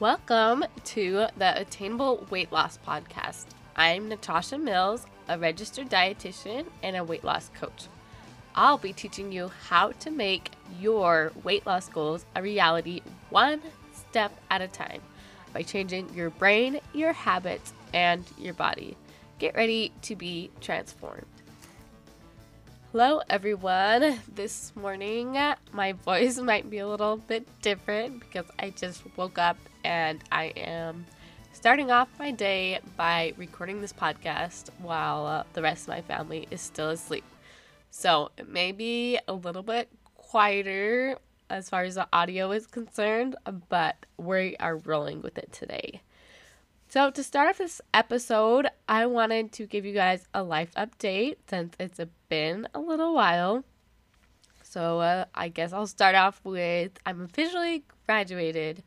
Welcome to the Attainable Weight Loss Podcast. I'm Natasha Mills, a registered dietitian and a weight loss coach. I'll be teaching you how to make your weight loss goals a reality one step at a time by changing your brain, your habits, and your body. Get ready to be transformed. Hello, everyone. This morning, my voice might be a little bit different because I just woke up and I am starting off my day by recording this podcast while uh, the rest of my family is still asleep. So it may be a little bit quieter as far as the audio is concerned, but we are rolling with it today. So, to start off this episode, I wanted to give you guys a life update since it's been a little while. So, uh, I guess I'll start off with I'm officially graduated.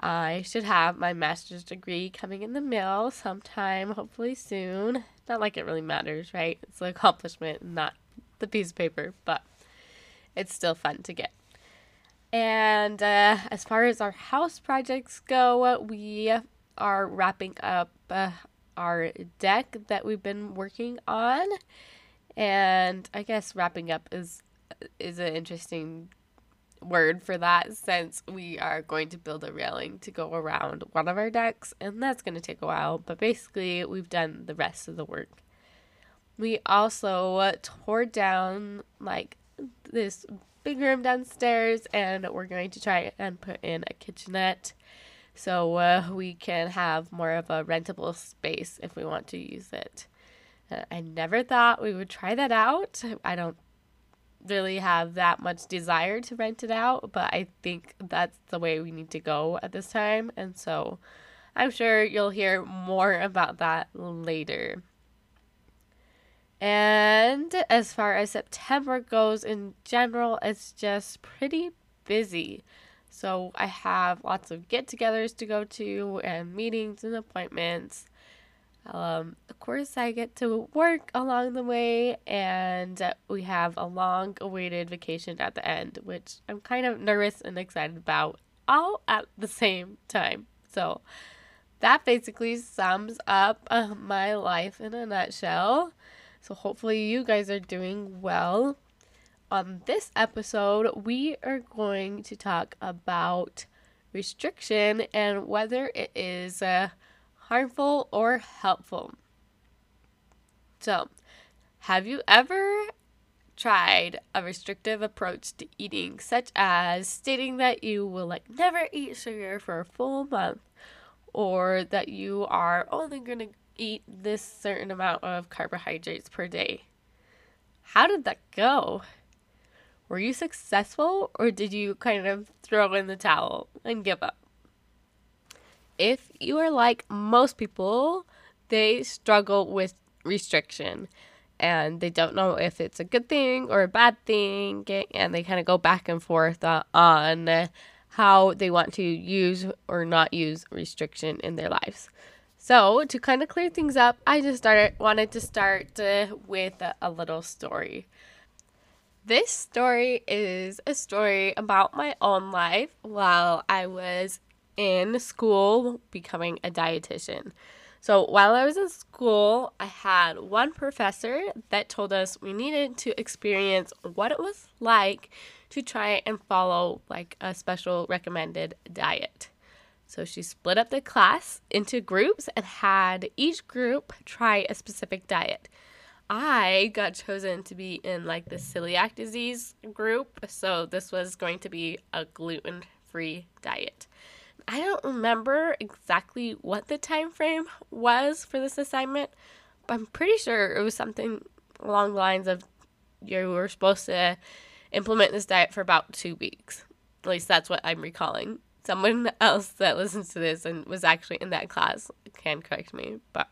I should have my master's degree coming in the mail sometime, hopefully soon. Not like it really matters, right? It's an accomplishment, not the piece of paper, but it's still fun to get. And uh, as far as our house projects go, we are wrapping up uh, our deck that we've been working on, and I guess wrapping up is is an interesting word for that since we are going to build a railing to go around one of our decks and that's going to take a while but basically we've done the rest of the work we also tore down like this big room downstairs and we're going to try and put in a kitchenette so uh, we can have more of a rentable space if we want to use it. Uh, I never thought we would try that out. I don't really have that much desire to rent it out, but I think that's the way we need to go at this time. And so I'm sure you'll hear more about that later. And as far as September goes in general, it's just pretty busy. So I have lots of get togethers to go to and meetings and appointments. Um, of course, I get to work along the way, and we have a long awaited vacation at the end, which I'm kind of nervous and excited about all at the same time. So that basically sums up uh, my life in a nutshell. So hopefully, you guys are doing well on this episode, we are going to talk about restriction and whether it is uh, harmful or helpful. So, have you ever tried a restrictive approach to eating, such as stating that you will like never eat sugar for a full month, or that you are only going to eat this certain amount of carbohydrates per day? How did that go? Were you successful or did you kind of throw in the towel and give up? If you are like most people, they struggle with restriction and they don't know if it's a good thing or a bad thing and they kind of go back and forth on how they want to use or not use restriction in their lives. So, to kind of clear things up, I just started wanted to start uh, with a little story. This story is a story about my own life while I was in school becoming a dietitian. So, while I was in school, I had one professor that told us we needed to experience what it was like to try and follow like a special recommended diet. So, she split up the class into groups and had each group try a specific diet. I got chosen to be in like the celiac disease group, so this was going to be a gluten free diet. I don't remember exactly what the time frame was for this assignment, but I'm pretty sure it was something along the lines of you were supposed to implement this diet for about two weeks. At least that's what I'm recalling. Someone else that listens to this and was actually in that class can correct me, but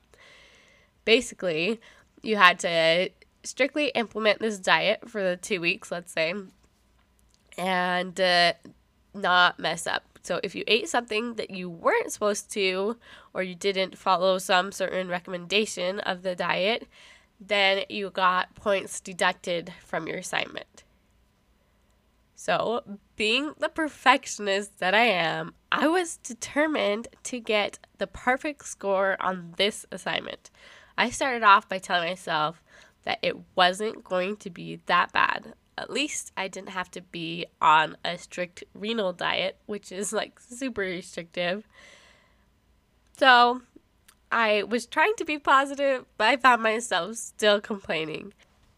basically, you had to strictly implement this diet for the two weeks, let's say, and uh, not mess up. So if you ate something that you weren't supposed to, or you didn't follow some certain recommendation of the diet, then you got points deducted from your assignment. So, being the perfectionist that I am, I was determined to get the perfect score on this assignment. I started off by telling myself that it wasn't going to be that bad. At least I didn't have to be on a strict renal diet, which is like super restrictive. So I was trying to be positive, but I found myself still complaining.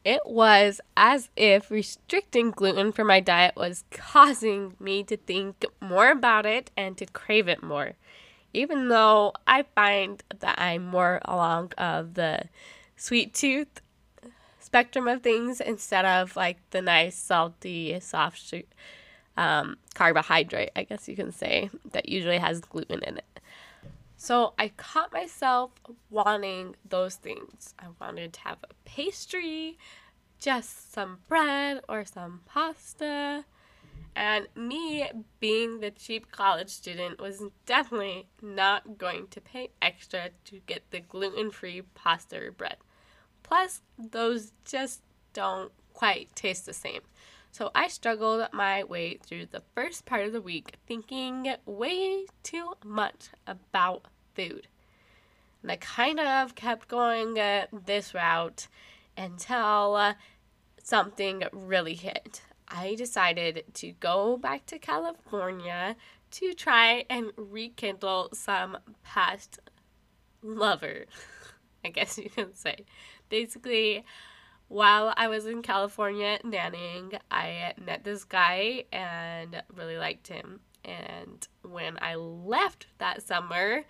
It was as if restricting gluten from my diet was causing me to think more about it and to crave it more. Even though I find that I'm more along of the sweet tooth spectrum of things instead of like the nice salty soft um, carbohydrate, I guess you can say, that usually has gluten in it. So I caught myself wanting those things. I wanted to have a pastry, just some bread or some pasta. And me being the cheap college student was definitely not going to pay extra to get the gluten free pasta or bread. Plus, those just don't quite taste the same. So I struggled my way through the first part of the week thinking way too much about food. And I kind of kept going uh, this route until uh, something really hit. I decided to go back to California to try and rekindle some past lover, I guess you can say. Basically, while I was in California nannying, I met this guy and really liked him. And when I left that summer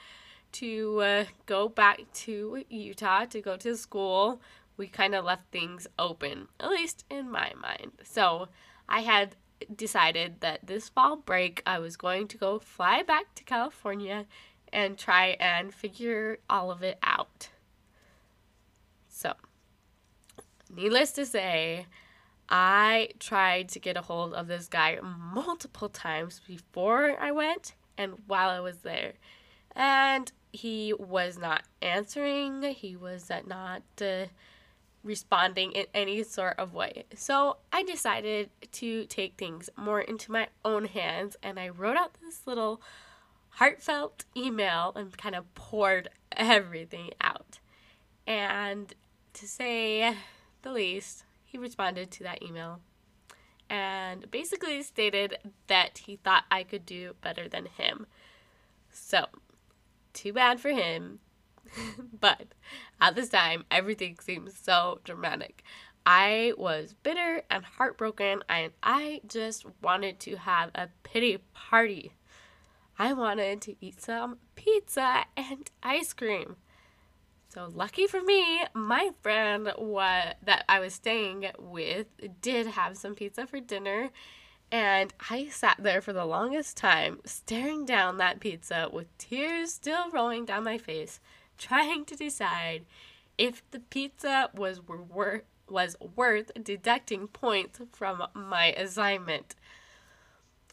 to uh, go back to Utah to go to school, we kind of left things open, at least in my mind. So I had decided that this fall break I was going to go fly back to California and try and figure all of it out. So, needless to say, I tried to get a hold of this guy multiple times before I went and while I was there. And he was not answering, he was not uh, responding in any sort of way. So I decided to take things more into my own hands and I wrote out this little heartfelt email and kind of poured everything out. And to say the least, he responded to that email and basically stated that he thought I could do better than him. So, too bad for him. but at this time, everything seemed so dramatic. I was bitter and heartbroken, and I just wanted to have a pity party. I wanted to eat some pizza and ice cream. So lucky for me, my friend what that I was staying with did have some pizza for dinner, and I sat there for the longest time staring down that pizza with tears still rolling down my face, trying to decide if the pizza was worth was worth deducting points from my assignment.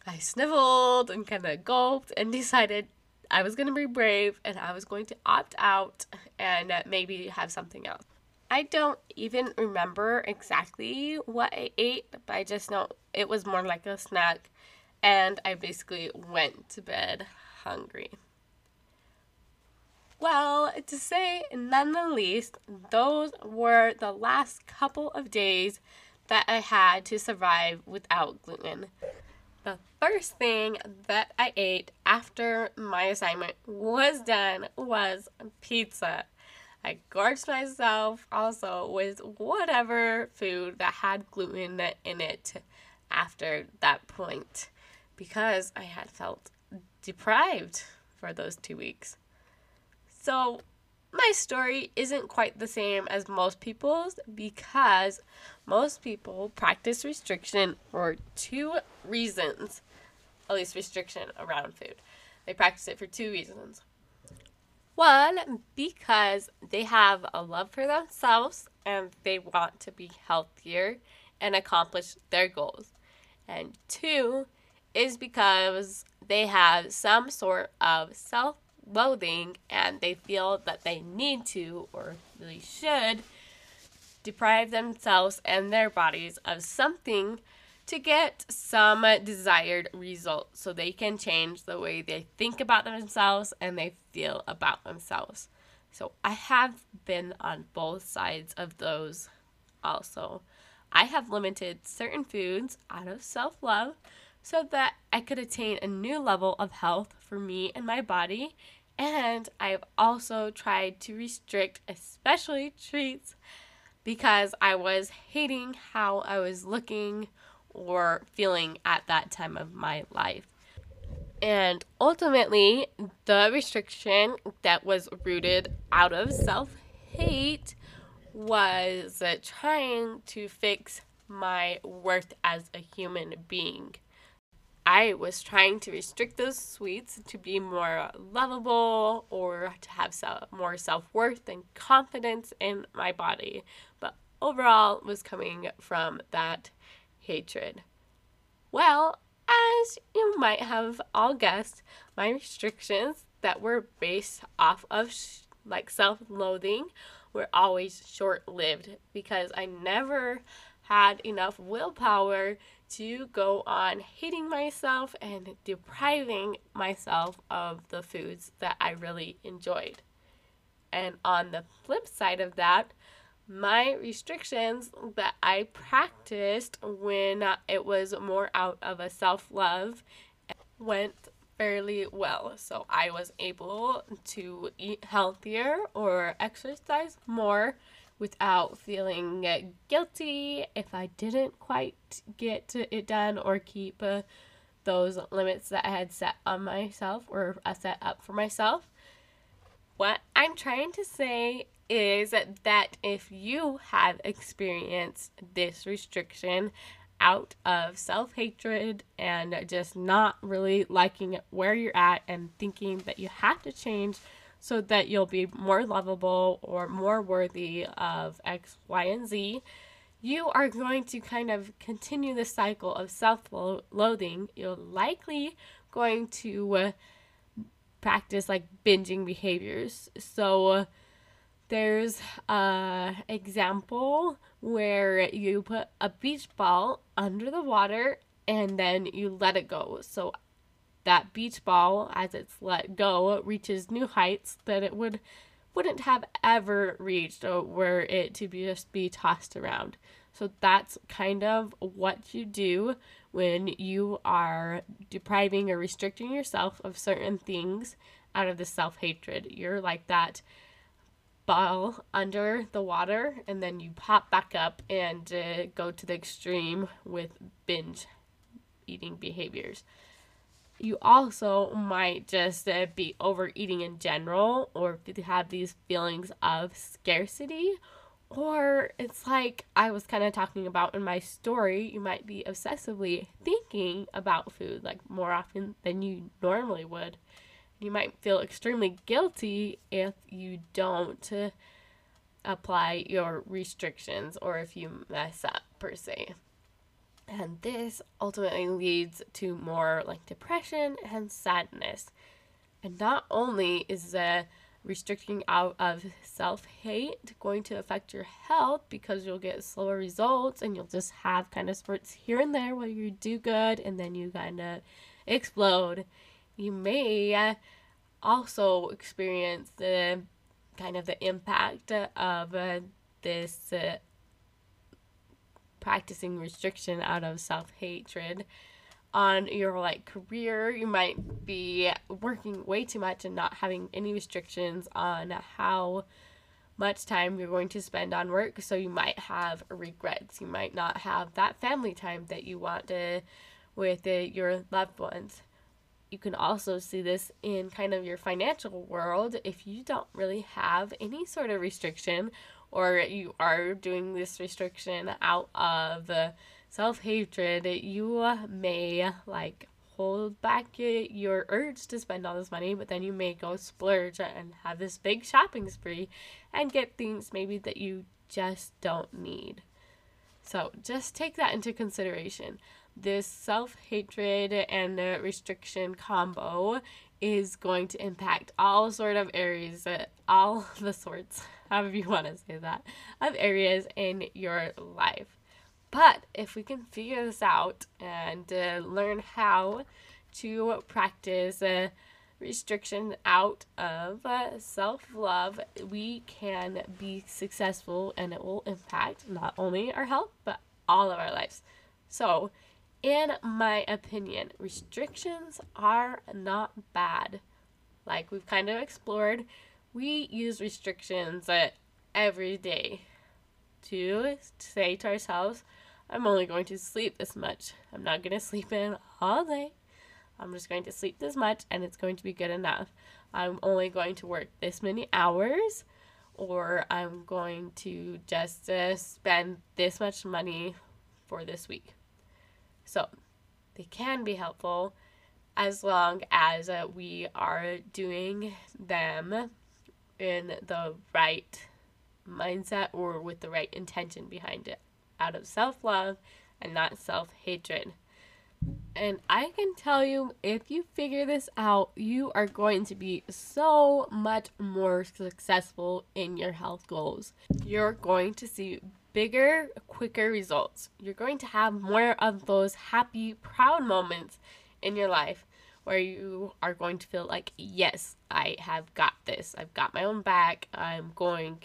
I sniveled and kind of gulped and decided I was going to be brave and I was going to opt out and maybe have something else. I don't even remember exactly what I ate, but I just know it was more like a snack and I basically went to bed hungry. Well, to say none the least, those were the last couple of days that I had to survive without gluten. The first thing that I ate after my assignment was done was pizza. I gorged myself also with whatever food that had gluten in it after that point because I had felt deprived for those two weeks. So, my story isn't quite the same as most people's because most people practice restriction for two reasons, at least restriction around food. They practice it for two reasons. One, because they have a love for themselves and they want to be healthier and accomplish their goals. And two, is because they have some sort of self loathing and they feel that they need to or really should deprive themselves and their bodies of something to get some desired result so they can change the way they think about themselves and they feel about themselves. So I have been on both sides of those also. I have limited certain foods out of self love so that I could attain a new level of health for me and my body. And I've also tried to restrict, especially treats, because I was hating how I was looking or feeling at that time of my life. And ultimately, the restriction that was rooted out of self hate was uh, trying to fix my worth as a human being. I was trying to restrict those sweets to be more lovable or to have more self worth and confidence in my body, but overall was coming from that hatred. Well, as you might have all guessed, my restrictions that were based off of sh- like self loathing were always short lived because I never had enough willpower to go on hating myself and depriving myself of the foods that I really enjoyed. And on the flip side of that, my restrictions that I practiced when it was more out of a self love went fairly well. So I was able to eat healthier or exercise more without feeling guilty if I didn't quite get it done or keep uh, those limits that I had set on myself or uh, set up for myself. What I'm trying to say is that if you have experienced this restriction out of self hatred and just not really liking where you're at and thinking that you have to change so that you'll be more lovable or more worthy of X, Y, and Z, you are going to kind of continue the cycle of self loathing. You're likely going to uh, practice like binging behaviors. So, there's a example where you put a beach ball under the water and then you let it go. So that beach ball as it's let go reaches new heights that it would wouldn't have ever reached were it to be just be tossed around. So that's kind of what you do when you are depriving or restricting yourself of certain things out of the self-hatred. You're like that ball under the water and then you pop back up and uh, go to the extreme with binge eating behaviors. You also might just uh, be overeating in general or have these feelings of scarcity. Or it's like I was kind of talking about in my story, you might be obsessively thinking about food like more often than you normally would you might feel extremely guilty if you don't apply your restrictions or if you mess up per se. And this ultimately leads to more like depression and sadness. And not only is the restricting out of self hate going to affect your health because you'll get slower results and you'll just have kind of spurts here and there where you do good and then you kind of explode you may also experience the kind of the impact of uh, this uh, practicing restriction out of self-hatred on your like career. You might be working way too much and not having any restrictions on how much time you're going to spend on work. So you might have regrets. You might not have that family time that you want to with uh, your loved ones. You can also see this in kind of your financial world. If you don't really have any sort of restriction or you are doing this restriction out of self-hatred you may like hold back your urge to spend all this money but then you may go splurge and have this big shopping spree and get things maybe that you just don't need. So just take that into consideration. This self hatred and restriction combo is going to impact all sort of areas, uh, all the sorts, however you want to say that, of areas in your life. But if we can figure this out and uh, learn how to practice uh, restriction out of uh, self love, we can be successful and it will impact not only our health but all of our lives. So, in my opinion, restrictions are not bad. Like we've kind of explored, we use restrictions every day to say to ourselves, I'm only going to sleep this much. I'm not going to sleep in all day. I'm just going to sleep this much and it's going to be good enough. I'm only going to work this many hours or I'm going to just uh, spend this much money for this week. So they can be helpful as long as uh, we are doing them in the right mindset or with the right intention behind it out of self love and not self hatred. And I can tell you, if you figure this out, you are going to be so much more successful in your health goals. You're going to see bigger, quicker results. You're going to have more of those happy, proud moments in your life where you are going to feel like, yes, I have got this. I've got my own back. I'm going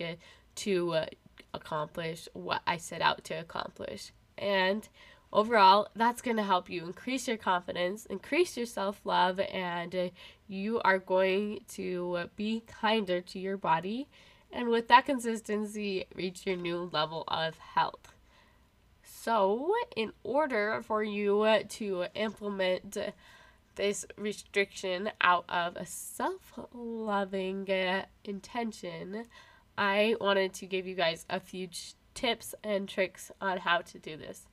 to uh, accomplish what I set out to accomplish. And overall, that's going to help you increase your confidence, increase your self love, and uh, you are going to be kinder to your body. And with that consistency, reach your new level of health. So, in order for you to implement this restriction out of a self loving uh, intention, I wanted to give you guys a few tips and tricks on how to do this.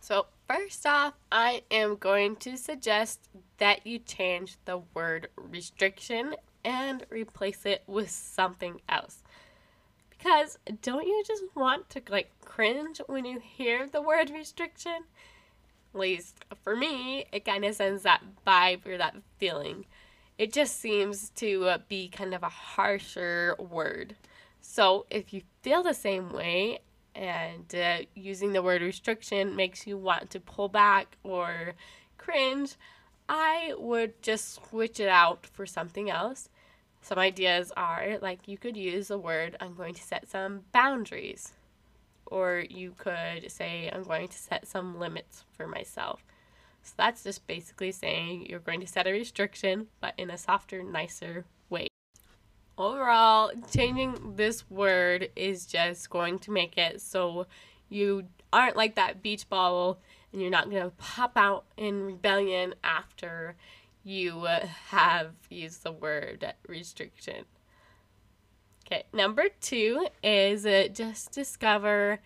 So, first off, I am going to suggest that you change the word restriction and replace it with something else. Because don't you just want to like cringe when you hear the word restriction? Least for me, it kind of sends that vibe or that feeling. It just seems to uh, be kind of a harsher word. So if you feel the same way and uh, using the word restriction makes you want to pull back or cringe, I would just switch it out for something else. Some ideas are like you could use the word I'm going to set some boundaries, or you could say I'm going to set some limits for myself. So that's just basically saying you're going to set a restriction, but in a softer, nicer way. overall, changing this word is just going to make it so you aren't like that beach ball and you're not going to pop out in rebellion after you have used the word restriction. Okay, number two is uh, just discover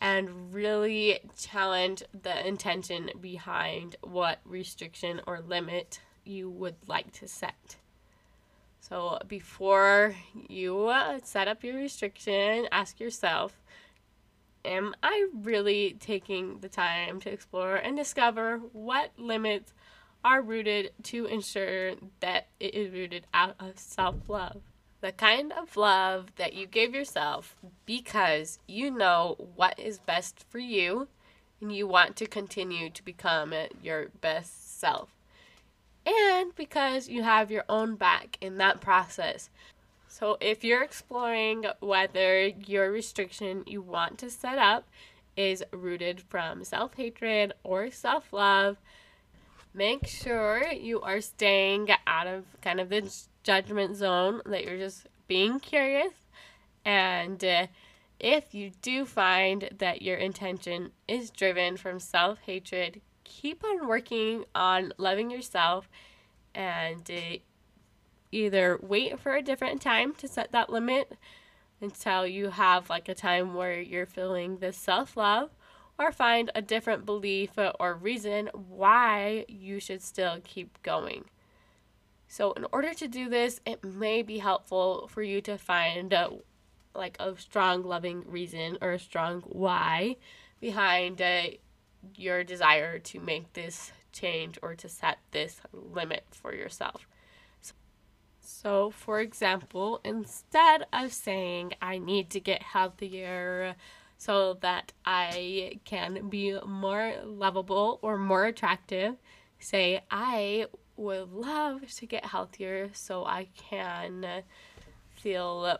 and really challenge the intention behind what restriction or limit you would like to set. So before you uh, set up your restriction, ask yourself Am I really taking the time to explore and discover what limits are rooted to ensure that it is rooted out of self love? The kind of love that you give yourself because you know what is best for you and you want to continue to become your best self and because you have your own back in that process. So, if you're exploring whether your restriction you want to set up is rooted from self hatred or self love, make sure you are staying out of kind of the judgment zone, that you're just being curious. And uh, if you do find that your intention is driven from self hatred, keep on working on loving yourself and uh, either wait for a different time to set that limit until you have like a time where you're feeling this self love or find a different belief or reason why you should still keep going. So, in order to do this, it may be helpful for you to find a, like a strong, loving reason or a strong why behind uh, your desire to make this change or to set this limit for yourself. So, for example, instead of saying, I need to get healthier so that I can be more lovable or more attractive. Say, I would love to get healthier so I can feel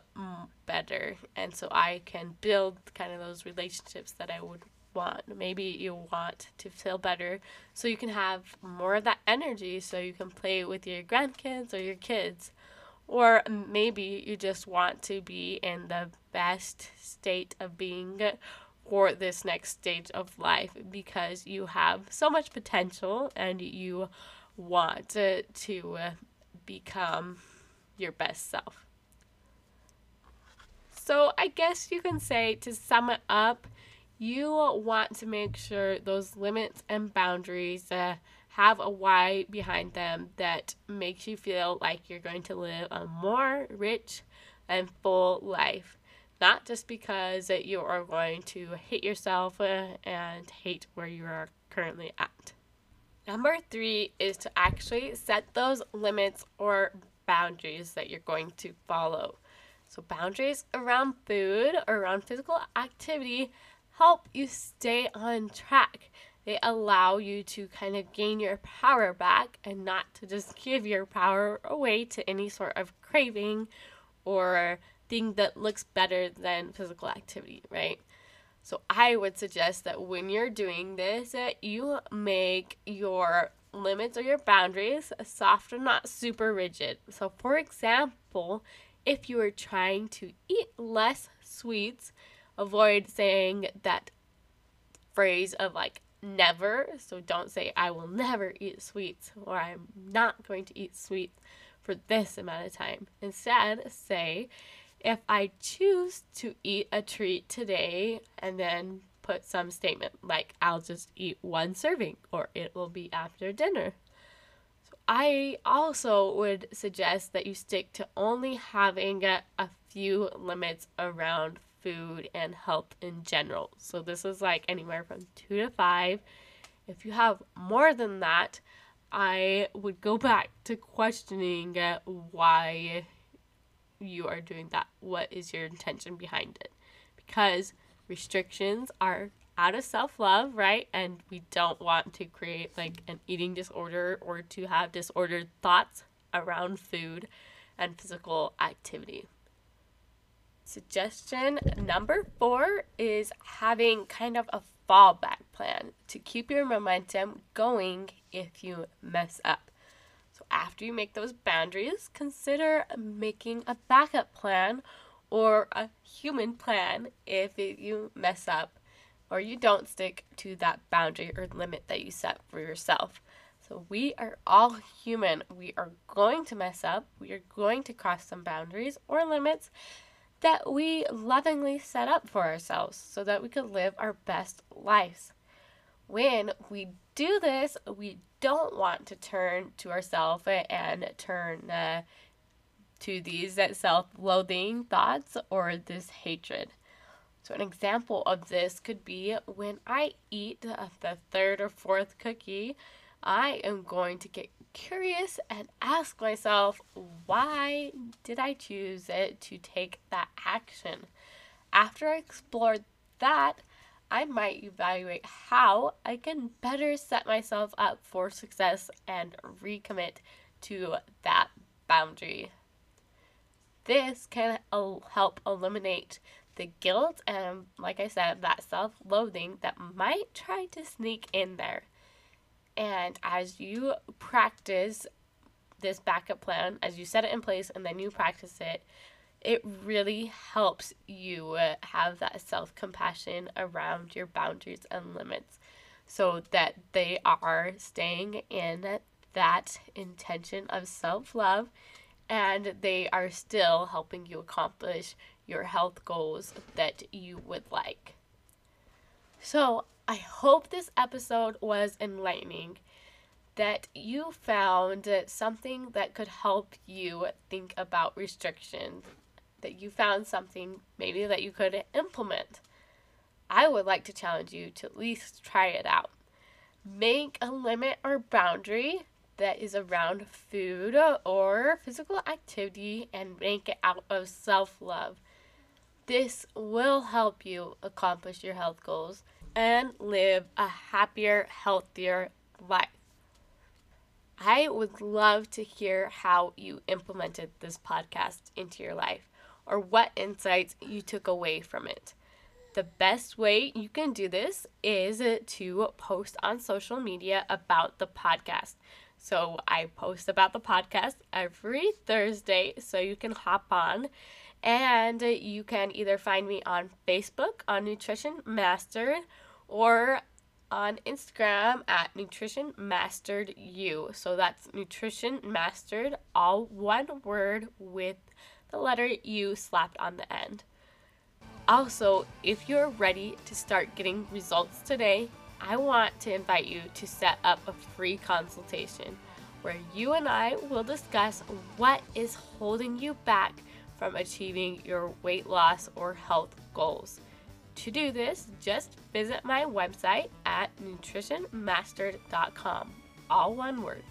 better and so I can build kind of those relationships that I would want. Maybe you want to feel better so you can have more of that energy so you can play with your grandkids or your kids. Or maybe you just want to be in the best state of being for this next stage of life because you have so much potential and you want to, to become your best self. So, I guess you can say to sum it up, you want to make sure those limits and boundaries uh, have a why behind them that makes you feel like you're going to live a more rich and full life. Not just because that you are going to hate yourself uh, and hate where you are currently at. Number three is to actually set those limits or boundaries that you're going to follow. So, boundaries around food around physical activity help you stay on track. They allow you to kind of gain your power back and not to just give your power away to any sort of craving or thing that looks better than physical activity, right? So I would suggest that when you're doing this, that you make your limits or your boundaries soft and not super rigid. So for example, if you are trying to eat less sweets, avoid saying that phrase of like never. So don't say, I will never eat sweets or I'm not going to eat sweets for this amount of time. Instead, say, if I choose to eat a treat today and then put some statement like, I'll just eat one serving or it will be after dinner. So I also would suggest that you stick to only having a, a few limits around food and health in general. So this is like anywhere from two to five. If you have more than that, I would go back to questioning why you are doing that. What is your intention behind it? Because restrictions are out of self love, right? And we don't want to create like an eating disorder or to have disordered thoughts around food and physical activity. Suggestion number four is having kind of a fallback plan to keep your momentum going if you mess up. After you make those boundaries, consider making a backup plan or a human plan if you mess up or you don't stick to that boundary or limit that you set for yourself. So, we are all human. We are going to mess up, we are going to cross some boundaries or limits that we lovingly set up for ourselves so that we could live our best lives. When we do this, we don't want to turn to ourselves and turn uh, to these self loathing thoughts or this hatred. So, an example of this could be when I eat the third or fourth cookie, I am going to get curious and ask myself, why did I choose it to take that action? After I explored that, I might evaluate how I can better set myself up for success and recommit to that boundary. This can help eliminate the guilt and, like I said, that self loathing that might try to sneak in there. And as you practice this backup plan, as you set it in place and then you practice it, it really helps you uh, have that self compassion around your boundaries and limits so that they are staying in that intention of self love and they are still helping you accomplish your health goals that you would like. So, I hope this episode was enlightening, that you found something that could help you think about restrictions, that you found something maybe that you could implement. I would like to challenge you to at least try it out. Make a limit or boundary that is around food or physical activity and make it out of self love This will help you accomplish your health goals and live a happier, healthier life. I would love to hear how you implemented this podcast into your life or what insights you took away from it. The best way you can do this is to post on social media about the podcast. So I post about the podcast every Thursday, so you can hop on and you can either find me on Facebook on Nutrition Mastered or on Instagram at Nutrition Mastered You. So that's Nutrition Mastered, all one word with the letter U slapped on the end. Also, if you're ready to start getting results today, I want to invite you to set up a free consultation where you and I will discuss what is holding you back from achieving your weight loss or health goals. To do this, just visit my website at nutritionmastered.com. All one word.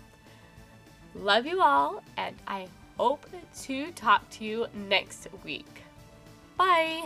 Love you all, and I hope to talk to you next week. Bye!